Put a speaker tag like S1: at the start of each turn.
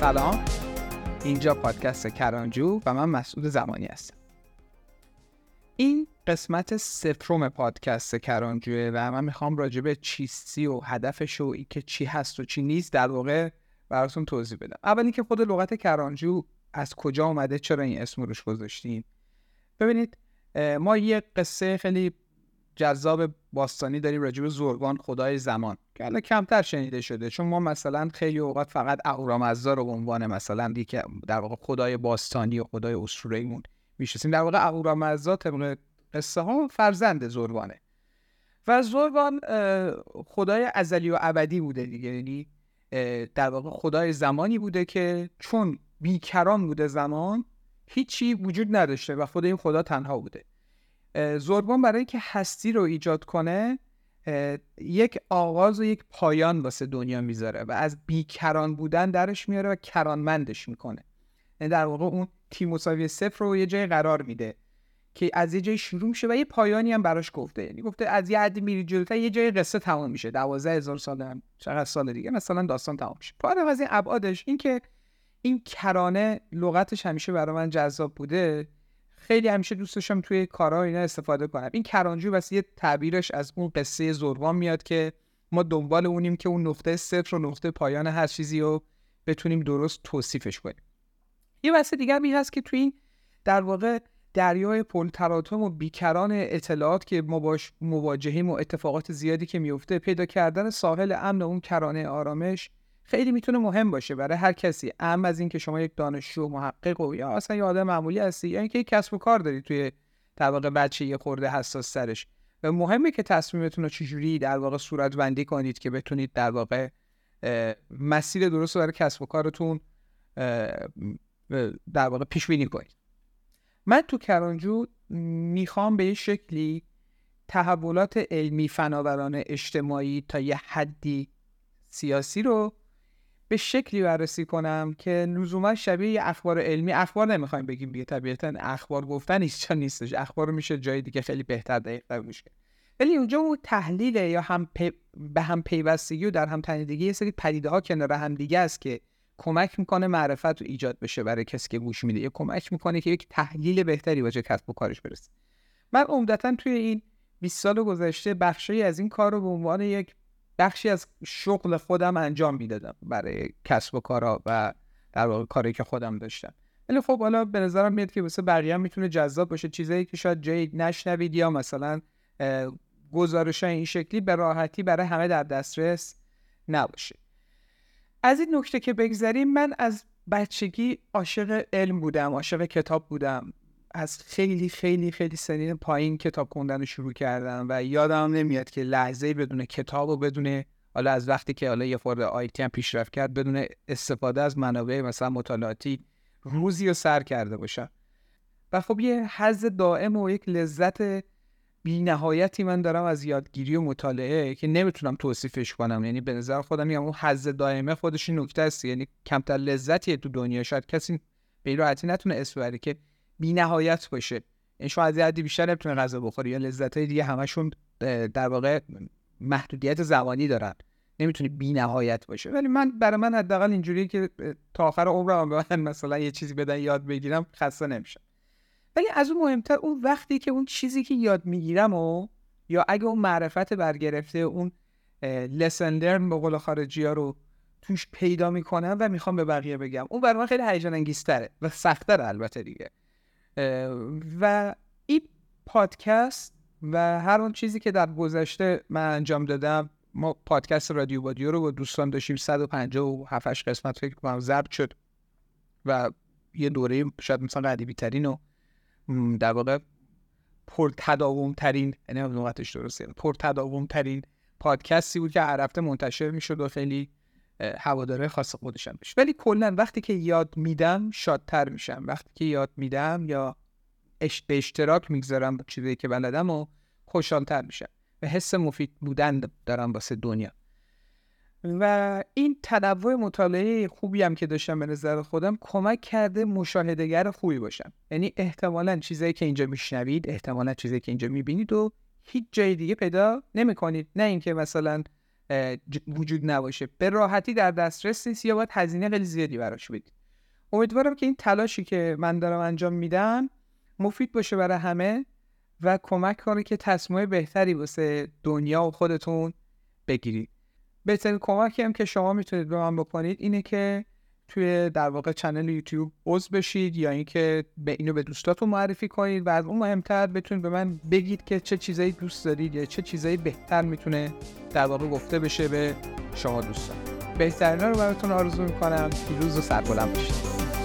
S1: سلام. اینجا پادکست کرانجو و من مسعود زمانی هستم. این قسمت سفروم پادکست کرانجوه و من می‌خوام راجع به چیستی و هدفش و این که چی هست و چی نیست در واقع براتون توضیح بدم. اول اینکه خود لغت کرانجو از کجا اومده؟ چرا این اسم روش گذاشتیم ببینید ما یه قصه خیلی جذاب باستانی داریم راجع به زوربان خدای زمان. که الان کمتر شنیده شده. چون ما مثلا خیلی اوقات فقط اهورامزدا رو به عنوان مثلا که در واقع خدای باستانی و خدای اسطوره‌ایمون می‌شناسیم. در واقع اهورامزدا طبق قصه ها فرزند زوربانه و زوربان خدای ازلی و ابدی بوده دیگه. یعنی در واقع خدای زمانی بوده که چون بیکران بوده زمان هیچی وجود نداشته و خود این خدا تنها بوده. زوربان برای اینکه هستی رو ایجاد کنه یک آغاز و یک پایان واسه دنیا می‌ذاره و از بیکران بودن درش میاره و کرانمندش می‌کنه. یعنی در واقع اون تی مساوی صفر رو یه جای قرار میده که از یه جای شروع میشه و یه پایانی هم براش گفته. یعنی گفته از یه حدی میری جلوتر یه جای قصه تمام میشه. دوازده هزار سال هم چقدر سال دیگه؟ مثلا داستان تمام میشه. فارغ از این ابعادش این که این کرانه لغتش همیشه برای من جذاب بوده. خیلی همیشه دوست داشتم توی کارها اینا استفاده کنم. این کرانجو بس یه تعبیرش از اون قصه زوربان میاد که ما دنبال اونیم که اون نقطه صفر و نقطه پایان هر چیزی رو بتونیم درست توصیفش کنیم. یه بحث دیگه هم هست که توی این در واقع دریای پل تراتم و بیکران اطلاعات که ما باش مواجهیم و اتفاقات زیادی که میفته پیدا کردن ساحل امن اون کرانه آرامش خیلی می‌تونه مهم باشه برای هر کسی اهم از اینکه شما یک دانشجو محقق و یا اصلا یه آدم معمولی هستی یا اینکه یک کسب و کار داری توی واقع بچه یه خورده حساس سرش. و مهمه که تصمیمتون رو چجوری در واقع صورت بندی کنید که بتونید در واقع مسیر درست برای کسب و کارتون در واقع پیش بینی کنید. من تو کرانجو می‌خوام به شکلی تحولات علمی فناوران اجتماعی تا یه حدی سیاسی رو به شکلی بررسی کنم که لزوما شبیه یه اخبار علمی اخبار نمی‌خوایم بگیم دیگه طبیعتا اخبار گفتن اینجا نیستش. اخبار رو میشه جای دیگه خیلی بهتر دقیق‌تر میشه. ولی اونجا اون تحلیل یا هم به هم پیوستگی و در هم تنیدگی یه سری پدیده ها کنار هم دیگه است که کمک می‌کنه معرفت و ایجاد بشه برای کسی که گوش میده. یا کمک می‌کنه که یک تحلیل بهتری واسه کسب و کارش برسه. من عمدتا توی این 20 سال گذشته بخشی از این کار رو به عنوان یک بخشی از شغل خودم انجام می‌دادم برای کسب و کارا و در واقع کاری که خودم داشتم. ولی خب حالا به نظرم میاد که واسه بقیه می‌تونه جذاب باشه. چیزایی که شاید جایی نشنوید یا مثلا گزارش این شکلی به راحتی برای همه در دسترس نباشه. از این نکته که بگذریم من از بچگی عاشق علم بودم عاشق کتاب بودم. از خیلی خیلی خیلی سنین پایین کتاب خوندن رو شروع کردم و یادم نمیاد که لحظه بدون کتاب و بدون حالا از وقتی که حالا یه خورده آیتی هم پیشرفت کرد بدون استفاده از منابع مثلا مطالعاتی روزی رو سر کرده باشم. و خب یه حز دائم و یک لذت بی نهایتی من دارم از یادگیری و مطالعه که نمی‌تونم توصیفش کنم. یعنی به نظر خودم میگم اون حز دائمه خودش نکته است. یعنی کمتر لذتیه تو دنیا. شاید کسی به راحتی نتونه اسم که بی نهایت باشه. این شما از حدی بیشتر نمی‌تونه غذا بخوری یا لذت های دیگه همشون در واقع محدودیت زمانی دارن. نمی‌تونه بی نهایت باشه. ولی من برای من حداقل اینجوریه که تا آخر عمرم به من مثلا یه چیزی بدن یاد بگیرم خسته نمیشم. ولی از اون مهمتر اون وقتی که اون چیزی که یاد می‌گیرم و یا اگه اون معرفت برگرفته اون لسن لرن به قول خارجی ها رو توش پیدا می‌کنم و می‌خوام به بقیه بگم. اون برای من خیلی هیجان انگیزتره و سختتره البته دیگه. و این پادکست و هر اون چیزی که در گذشته من انجام دادم ما پادکست رادیو بادیو رو با دوستان داشتیم 157 قسمت فکر کنم ضبط شد و یه دوره شاید مثلا قدیمی ترین و در واقع پرتداوم ترین یعنی لغتش درسته پرتداوم ترین پادکستی بود که هر هفته منتشر می‌شد و خیلی هواداره خاص خودشم داشت ولی کلا وقتی که یاد میدم شادتر میشم. وقتی که یاد میدم یا اش... به اشتراک می‌گذارم چیزی که بلدم و خوشحالتر میشم. و حس مفید بودن دارم واسه دنیا. و این تنوع مطالعه خوبی هم که داشتم به نظر خودم کمک کرده مشاهدهگر خوبی باشم. یعنی احتمالا چیزایی که اینجا میشنوید احتمالا چیزایی که اینجا می‌بینید و هیچ جای دیگه پیدا نمی‌کنید. نه اینکه مثلا وجود نباشه. به راحتی در دسترس نیست یا باید هزینه خیلی زیادی براش بدید امیدوارم که این تلاشی که من دارم انجام میدم مفید باشه برای همه و کمک کنه که تصمیم بهتری واسه دنیا و خودتون بگیرید. بهترین کمکی هم که شما می‌تونید به من بکنید اینه که توی در واقع چنل یوتیوب عضو بشید یا اینکه به اینو به دوستاتون معرفی کنید و از اون مهمتر بتونید به من بگید که چه چیزایی دوست دارید یا چه چیزایی بهتر می‌تونه در واقع گفته بشه به شما دوستان. بهترین رو براتون آرزو می‌کنم. پیروز و سربلند باشید